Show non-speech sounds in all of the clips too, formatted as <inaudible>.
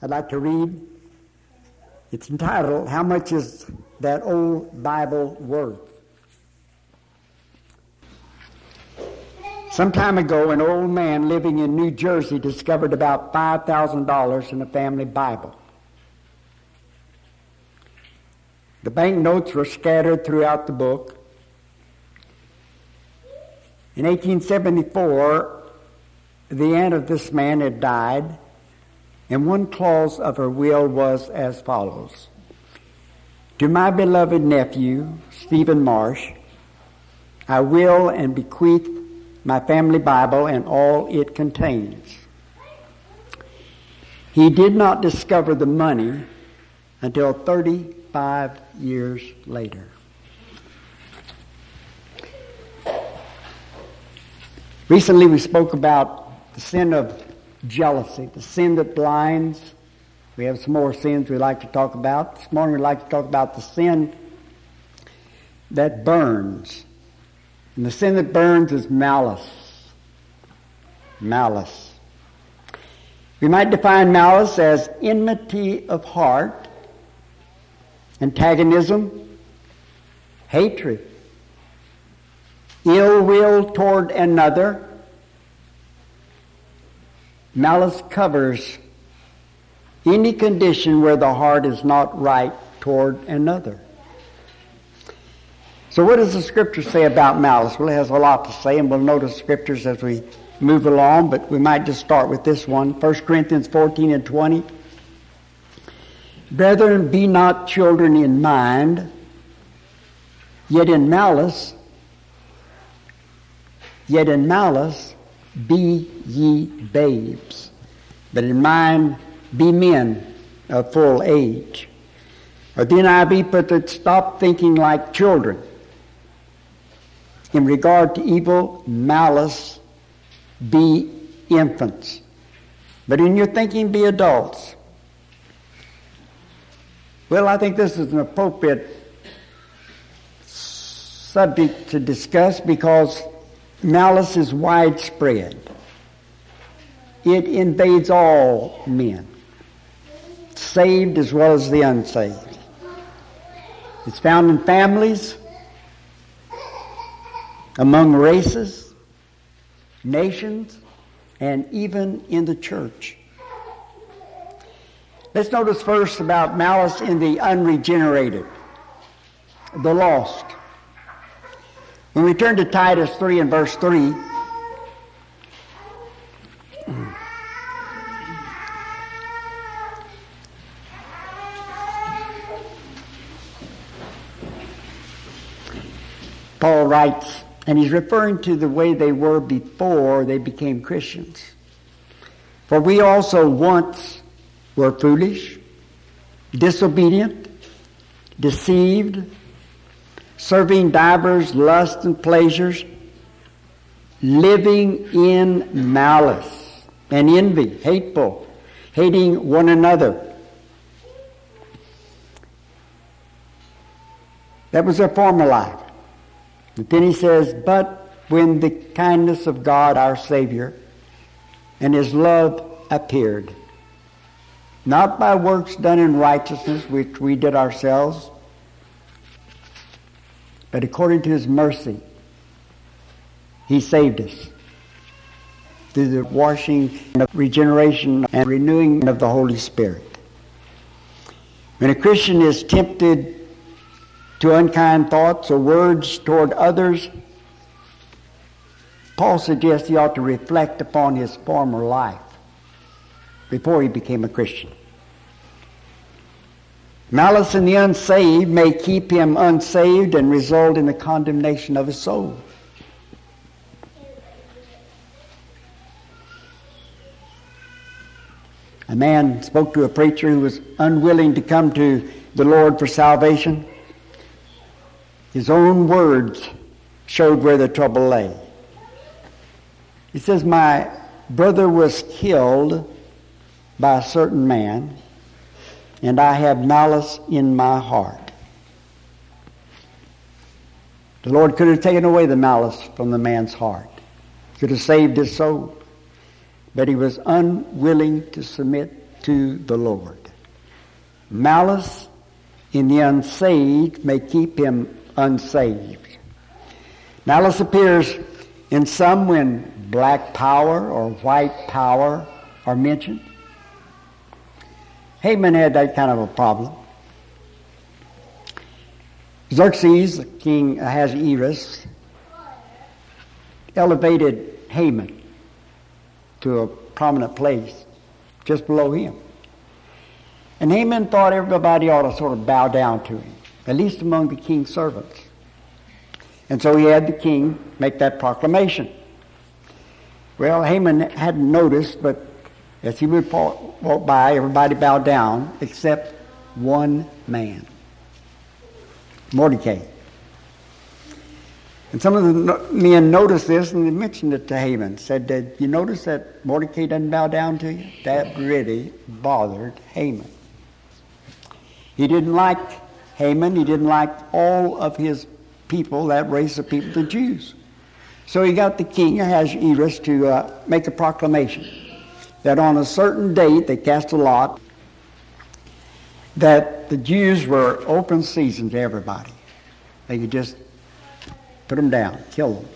I'd like to read. It's entitled, How Much is That Old Bible Worth? Some time ago, an old man living in New Jersey discovered about $5,000 in a family Bible. The banknotes were scattered throughout the book. In 1874, the aunt of this man had died, and one clause of her will was as follows To my beloved nephew, Stephen Marsh, I will and bequeath my family Bible and all it contains. He did not discover the money until 35 years later. Recently, we spoke about the sin of jealousy, the sin that blinds. We have some more sins we'd like to talk about. This morning, we'd like to talk about the sin that burns. And the sin that burns is malice. Malice. We might define malice as enmity of heart, antagonism, hatred, ill will toward another. Malice covers any condition where the heart is not right toward another. So, what does the scripture say about malice? Well, it has a lot to say, and we'll notice scriptures as we move along, but we might just start with this one 1 Corinthians 14 and 20. Brethren, be not children in mind, yet in malice Yet in malice be ye babes, but in mind be men of full age. Or the NIV put that stop thinking like children. In regard to evil, malice, be infants. But in your thinking, be adults. Well, I think this is an appropriate subject to discuss because Malice is widespread. It invades all men, saved as well as the unsaved. It's found in families, among races, nations, and even in the church. Let's notice first about malice in the unregenerated, the lost. When we turn to Titus 3 and verse 3, Paul writes, and he's referring to the way they were before they became Christians. For we also once were foolish, disobedient, deceived, serving divers lusts and pleasures, living in malice and envy, hateful, hating one another. That was their former life. But then he says, But when the kindness of God our Savior and his love appeared, not by works done in righteousness which we did ourselves, but according to his mercy, he saved us through the washing of regeneration and renewing of the Holy Spirit. When a Christian is tempted to unkind thoughts or words toward others, Paul suggests he ought to reflect upon his former life before he became a Christian. Malice in the unsaved may keep him unsaved and result in the condemnation of his soul. A man spoke to a preacher who was unwilling to come to the Lord for salvation. His own words showed where the trouble lay. He says, My brother was killed by a certain man and I have malice in my heart. The Lord could have taken away the malice from the man's heart, could have saved his soul, but he was unwilling to submit to the Lord. Malice in the unsaved may keep him unsaved. Malice appears in some when black power or white power are mentioned. Haman had that kind of a problem. Xerxes, King Ahasuerus, elevated Haman to a prominent place just below him. And Haman thought everybody ought to sort of bow down to him, at least among the king's servants. And so he had the king make that proclamation. Well, Haman hadn't noticed, but as he would walk by, everybody bowed down except one man, Mordecai. And some of the men noticed this and they mentioned it to Haman. Said, Did you notice that Mordecai doesn't bow down to you? That really bothered Haman. He didn't like Haman. He didn't like all of his people, that race of people, the Jews. So he got the king, Ahasuerus, to uh, make a proclamation that on a certain date they cast a lot that the Jews were open season to everybody. They could just put them down, kill them.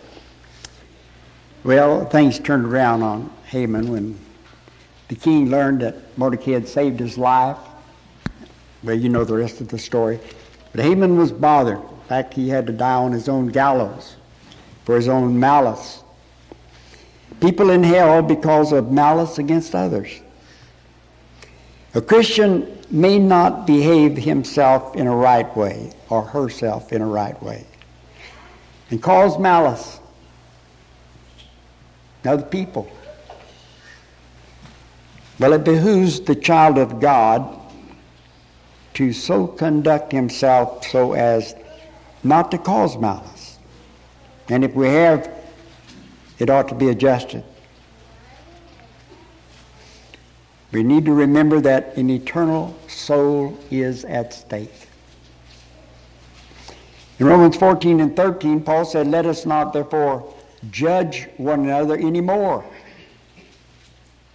Well, things turned around on Haman when the king learned that Mordecai had saved his life. Well, you know the rest of the story. But Haman was bothered. In fact, he had to die on his own gallows for his own malice. People in hell because of malice against others. A Christian may not behave himself in a right way or herself in a right way and cause malice to other people. Well, it behooves the child of God to so conduct himself so as not to cause malice. And if we have, it ought to be adjusted. We need to remember that an eternal soul is at stake. In Romans 14 and 13, Paul said, Let us not therefore judge one another anymore,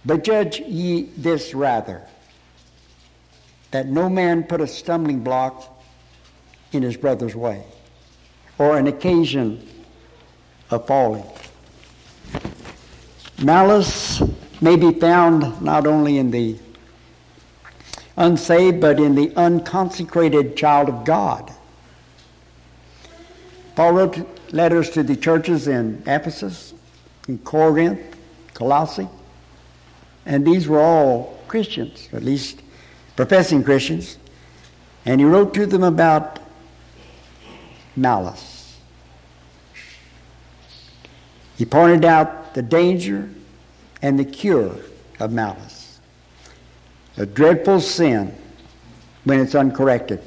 but judge ye this rather, that no man put a stumbling block in his brother's way, or an occasion of falling. Malice may be found not only in the unsaved, but in the unconsecrated child of God. Paul wrote letters to the churches in Ephesus, in Corinth, Colossae, and these were all Christians, at least professing Christians. And he wrote to them about malice. He pointed out the danger and the cure of malice. A dreadful sin when it's uncorrected.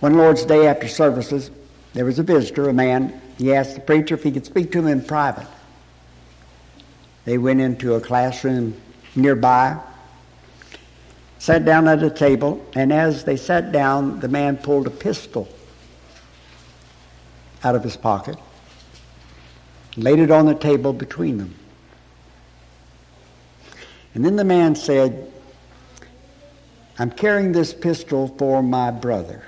One Lord's Day after services, there was a visitor, a man. He asked the preacher if he could speak to him in private. They went into a classroom nearby, sat down at a table, and as they sat down, the man pulled a pistol out of his pocket laid it on the table between them. And then the man said, I'm carrying this pistol for my brother.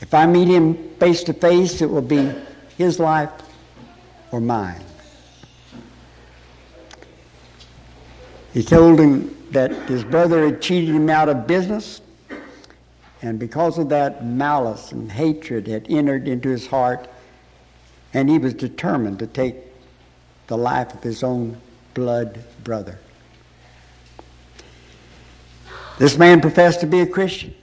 If I meet him face to face, it will be his life or mine. He told him that his brother had cheated him out of business, and because of that, malice and hatred had entered into his heart, and he was determined to take the life of his own blood brother. This man professed to be a Christian.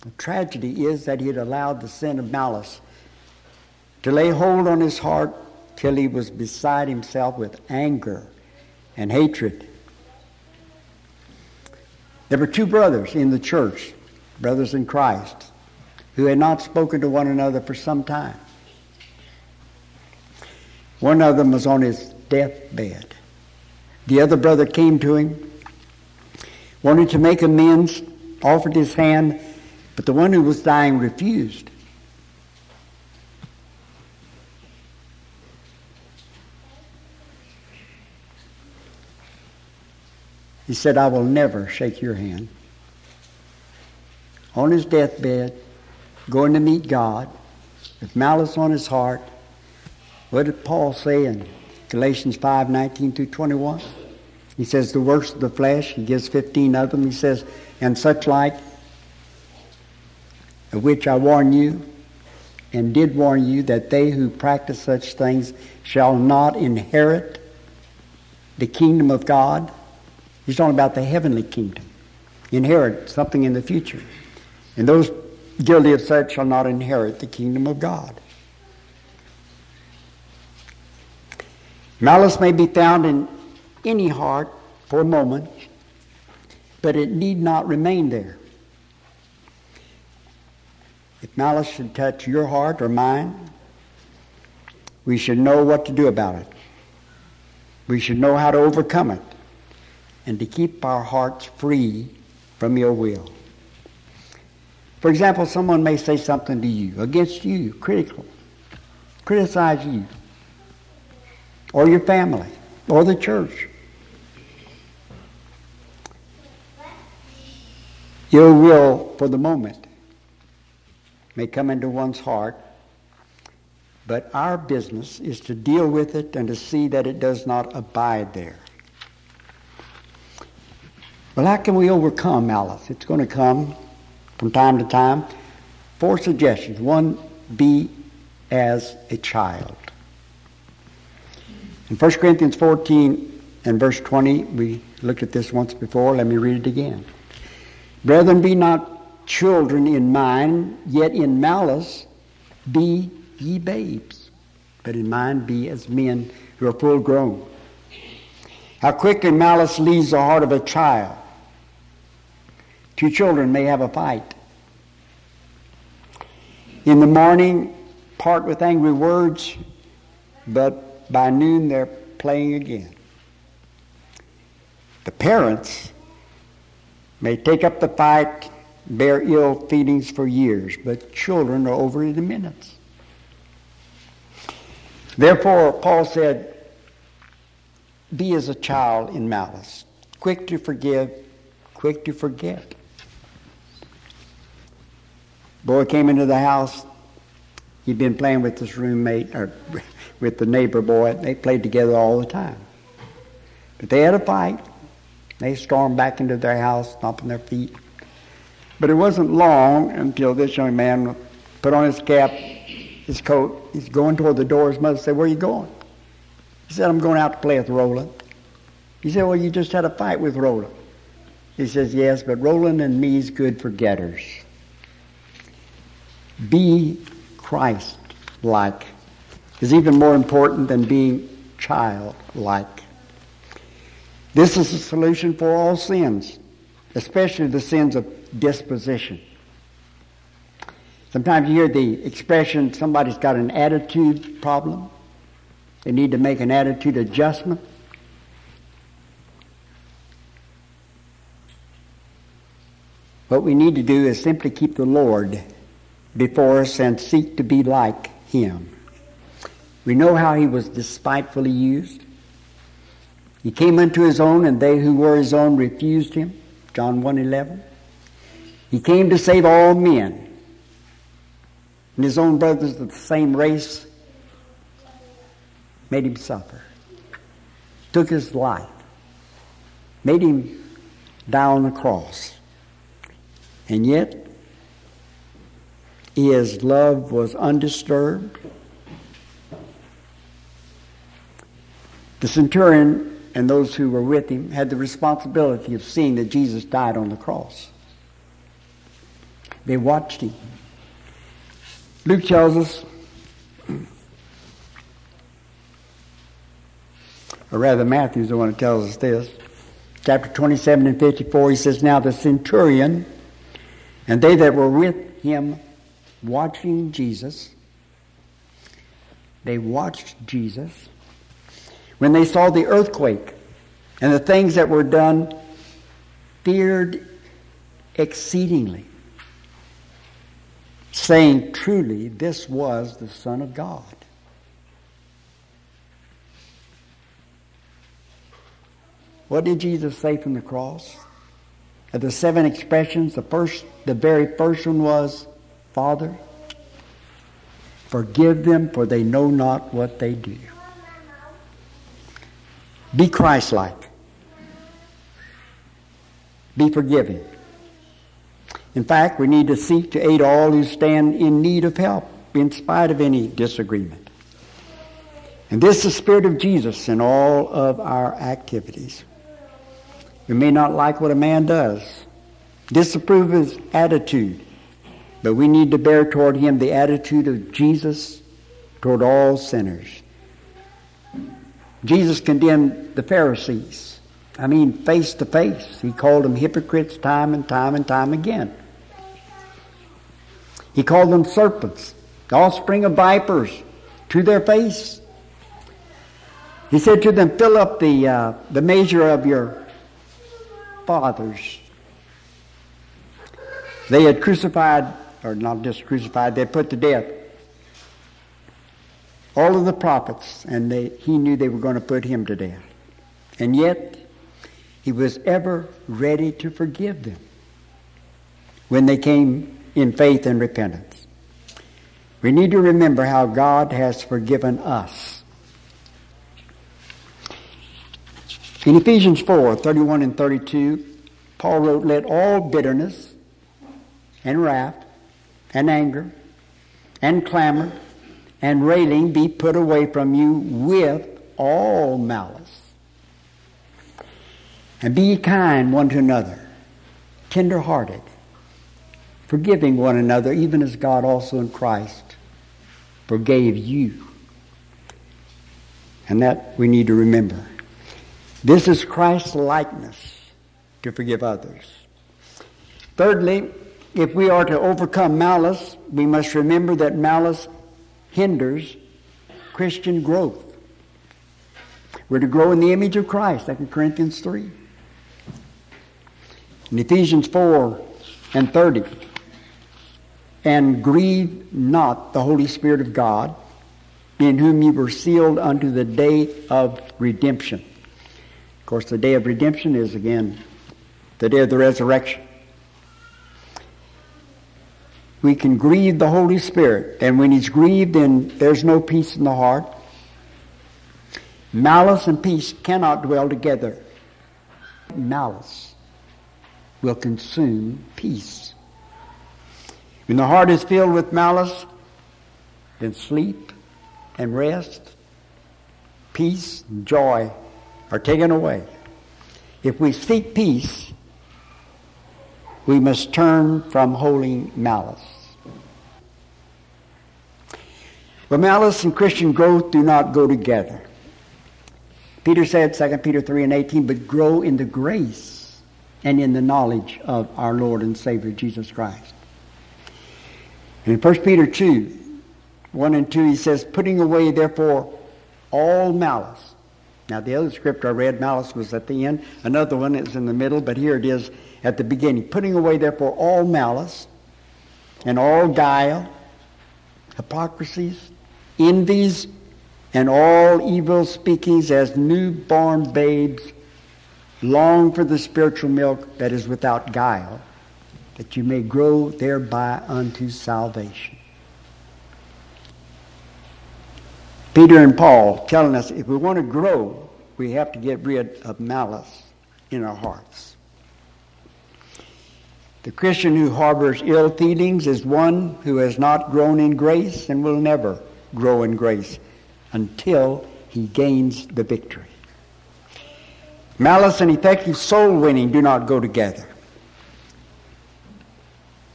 The tragedy is that he had allowed the sin of malice to lay hold on his heart till he was beside himself with anger and hatred. There were two brothers in the church, brothers in Christ, who had not spoken to one another for some time. One of them was on his deathbed. The other brother came to him, wanted to make amends, offered his hand, but the one who was dying refused. He said, I will never shake your hand. On his deathbed, going to meet God, with malice on his heart, what did Paul say in Galatians 5 19 through 21? He says, The works of the flesh, he gives 15 of them. He says, And such like, of which I warn you, and did warn you, that they who practice such things shall not inherit the kingdom of God. He's talking about the heavenly kingdom. Inherit something in the future. And those guilty of such shall not inherit the kingdom of God. Malice may be found in any heart for a moment, but it need not remain there. If malice should touch your heart or mine, we should know what to do about it. We should know how to overcome it and to keep our hearts free from ill will. For example, someone may say something to you, against you, critical, criticize you, or your family, or the church. Ill will for the moment may come into one's heart, but our business is to deal with it and to see that it does not abide there. Well, how can we overcome malice? It's going to come from time to time. Four suggestions. One, be as a child. In 1 Corinthians 14 and verse 20, we looked at this once before. Let me read it again. Brethren, be not children in mind, yet in malice be ye babes, but in mind be as men who are full grown. How quickly malice leaves the heart of a child. Two children may have a fight. In the morning, part with angry words, but by noon they're playing again. The parents may take up the fight, bear ill feelings for years, but children are over it in minutes. Therefore, Paul said, Be as a child in malice, quick to forgive, quick to forget. Boy came into the house. He'd been playing with his roommate or with the neighbor boy. They played together all the time. But they had a fight. They stormed back into their house, stomping their feet. But it wasn't long until this young man put on his cap, his coat. He's going toward the door. His mother said, Where are you going? He said, I'm going out to play with Roland. He said, Well, you just had a fight with Roland. He says, Yes, but Roland and me's good for getters. Be Christ like is even more important than being childlike. This is the solution for all sins, especially the sins of disposition. Sometimes you hear the expression somebody's got an attitude problem. They need to make an attitude adjustment. What we need to do is simply keep the Lord before us and seek to be like Him. We know how He was despitefully used. He came unto his own, and they who were his own refused him. John 1.11. He came to save all men. And his own brothers of the same race made him suffer. Took his life. Made him die on the cross. And yet, his love was undisturbed. The centurion and those who were with him had the responsibility of seeing that Jesus died on the cross. They watched him. Luke tells us, or rather, Matthew's the one who tells us this. Chapter 27 and 54, he says, Now the centurion and they that were with him watching Jesus, they watched Jesus when they saw the earthquake and the things that were done, feared exceedingly, saying, Truly, this was the Son of God. What did Jesus say from the cross? Of the seven expressions, the first, the very first one was, Father, forgive them for they know not what they do. Be Christ-like. Be forgiving. In fact, we need to seek to aid all who stand in need of help in spite of any disagreement. And this is the Spirit of Jesus in all of our activities. We may not like what a man does, disapprove his attitude, but we need to bear toward him the attitude of Jesus toward all sinners. Jesus condemned the Pharisees. I mean, face to face. He called them hypocrites time and time and time again. He called them serpents, the offspring of vipers, to their face. He said to them, Fill up the, uh, the measure of your fathers. They had crucified, or not just crucified, they put to death all of the prophets, and they, he knew they were going to put him to death. And yet, he was ever ready to forgive them when they came in faith and repentance. We need to remember how God has forgiven us. In Ephesians 4 31 and 32, Paul wrote, Let all bitterness and wrath and anger and clamor and railing be put away from you with all malice. And be kind one to another, tender hearted, forgiving one another, even as God also in Christ forgave you. And that we need to remember. This is Christ's likeness to forgive others. Thirdly, if we are to overcome malice, we must remember that malice hinders Christian growth. We're to grow in the image of Christ, 2 Corinthians 3. In Ephesians 4 and 30, and grieve not the Holy Spirit of God, in whom you were sealed unto the day of redemption. Of course, the day of redemption is again the day of the resurrection. We can grieve the Holy Spirit, and when He's grieved, then there's no peace in the heart. Malice and peace cannot dwell together. Malice will consume peace. When the heart is filled with malice, then sleep and rest, peace and joy are taken away. If we seek peace, we must turn from holding malice. But malice and Christian growth do not go together. Peter said, 2 Peter 3 and 18, but grow in the grace and in the knowledge of our Lord and Savior Jesus Christ. And in 1 Peter 2, 1 and 2, he says, putting away therefore all malice now, the other scripture I read, malice was at the end. Another one is in the middle, but here it is at the beginning. Putting away, therefore, all malice and all guile, hypocrisies, envies, and all evil speakings as newborn babes long for the spiritual milk that is without guile, that you may grow thereby unto salvation. Peter and Paul telling us if we want to grow, we have to get rid of malice in our hearts. The Christian who harbors ill feelings is one who has not grown in grace and will never grow in grace until he gains the victory. Malice and effective soul winning do not go together.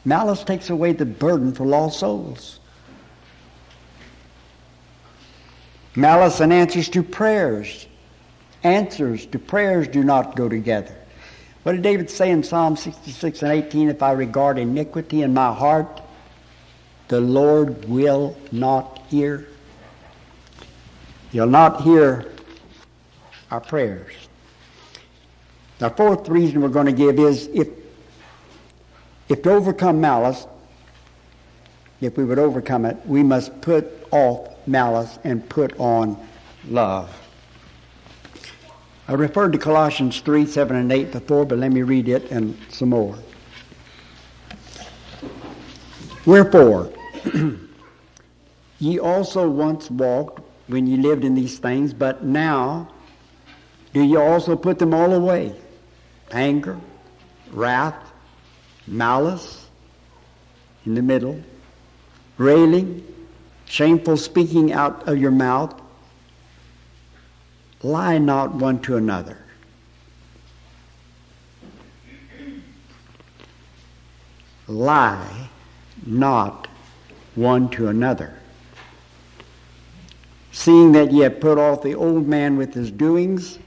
Malice takes away the burden for lost souls. Malice and answers to prayers. Answers to prayers do not go together. What did David say in Psalm 66 and 18? If I regard iniquity in my heart, the Lord will not hear. He'll not hear our prayers. The fourth reason we're going to give is if, if to overcome malice, if we would overcome it, we must put off malice and put on love. I referred to Colossians 3, 7, and 8 before, but let me read it and some more. Wherefore, <clears throat> ye also once walked when ye lived in these things, but now do ye also put them all away? Anger, wrath, malice, in the middle, railing, shameful speaking out of your mouth. Lie not one to another. Lie not one to another. Seeing that ye have put off the old man with his doings,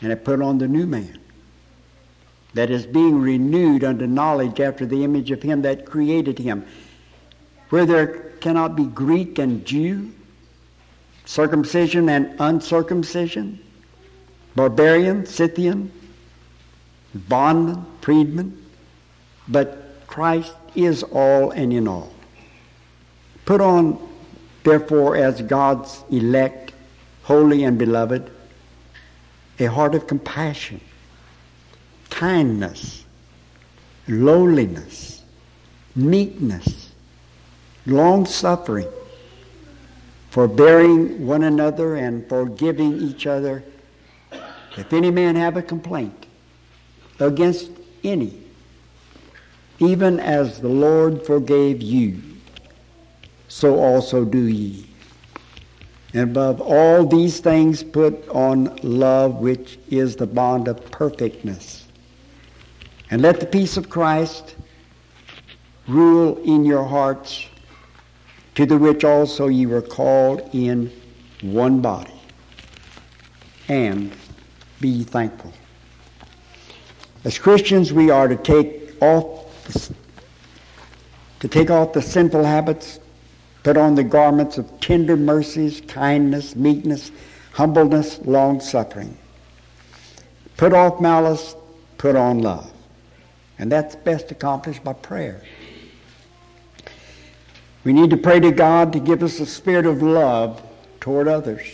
and have put on the new man, that is being renewed unto knowledge after the image of him that created him, where there cannot be Greek and Jew, circumcision and uncircumcision, barbarian, Scythian, bondman, freedman, but Christ is all and in all. Put on, therefore, as God's elect, holy and beloved, a heart of compassion, kindness, lowliness, meekness, long suffering, forbearing one another and forgiving each other. If any man have a complaint against any, even as the Lord forgave you, so also do ye. And above all these things, put on love, which is the bond of perfectness. And let the peace of Christ rule in your hearts, to the which also ye were called in one body. And be thankful. As Christians, we are to take off to take off the sinful habits Put on the garments of tender mercies, kindness, meekness, humbleness, long suffering. Put off malice, put on love. And that's best accomplished by prayer. We need to pray to God to give us a spirit of love toward others.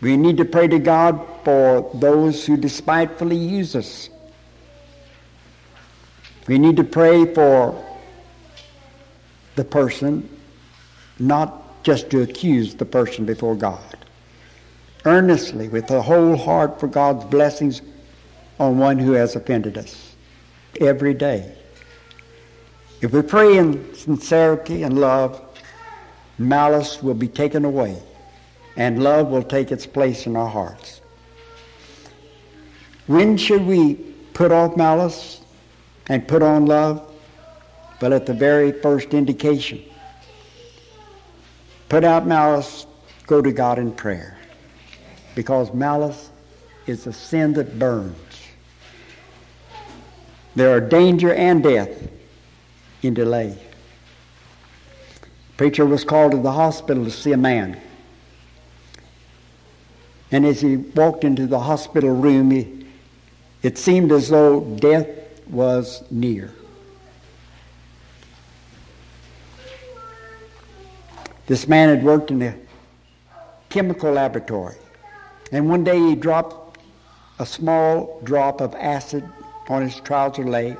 We need to pray to God for those who despitefully use us. We need to pray for the person, not just to accuse the person before God. Earnestly, with the whole heart for God's blessings on one who has offended us every day. If we pray in sincerity and love, malice will be taken away and love will take its place in our hearts. When should we put off malice and put on love? But at the very first indication. Put out malice, go to God in prayer. Because malice is a sin that burns. There are danger and death in delay. Preacher was called to the hospital to see a man. And as he walked into the hospital room, he, it seemed as though death was near. This man had worked in a chemical laboratory. And one day he dropped a small drop of acid on his trouser leg.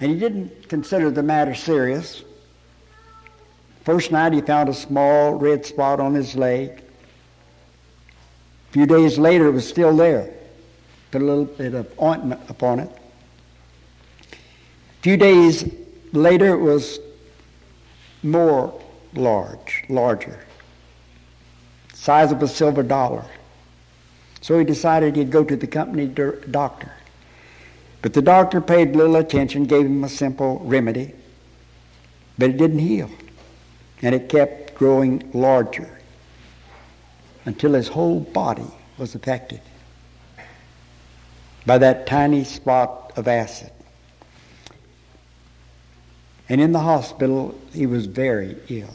And he didn't consider the matter serious. First night he found a small red spot on his leg. A few days later it was still there. Put a little bit of ointment upon it. A few days later it was more large, larger, size of a silver dollar. So he decided he'd go to the company doctor. But the doctor paid little attention, gave him a simple remedy, but it didn't heal. And it kept growing larger until his whole body was affected by that tiny spot of acid. And in the hospital, he was very ill.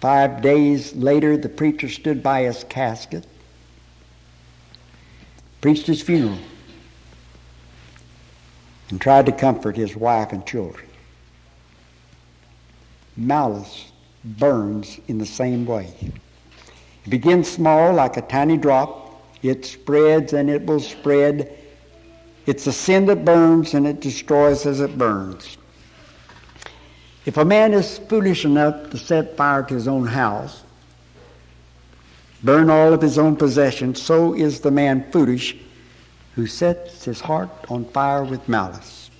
Five days later, the preacher stood by his casket, preached his funeral, and tried to comfort his wife and children. Malice burns in the same way. It begins small, like a tiny drop. It spreads and it will spread. It's a sin that burns and it destroys as it burns. If a man is foolish enough to set fire to his own house, burn all of his own possessions, so is the man foolish who sets his heart on fire with malice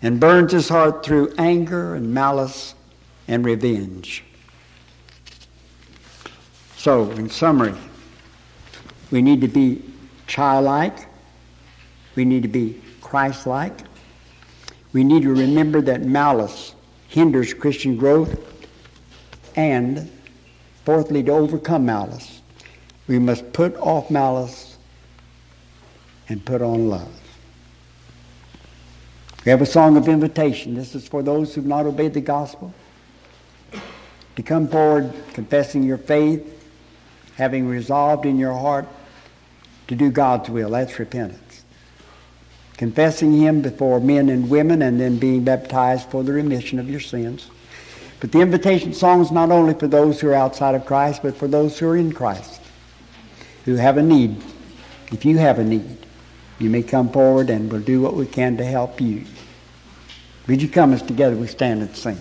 and burns his heart through anger and malice and revenge. So, in summary, we need to be childlike, we need to be Christ like, we need to remember that malice hinders Christian growth, and fourthly, to overcome malice, we must put off malice and put on love. We have a song of invitation. This is for those who've not obeyed the gospel. To come forward confessing your faith, having resolved in your heart to do God's will. That's repentance. Confessing Him before men and women and then being baptized for the remission of your sins. But the invitation song is not only for those who are outside of Christ, but for those who are in Christ, who have a need. If you have a need, you may come forward and we'll do what we can to help you. Would you come as together we stand and sing?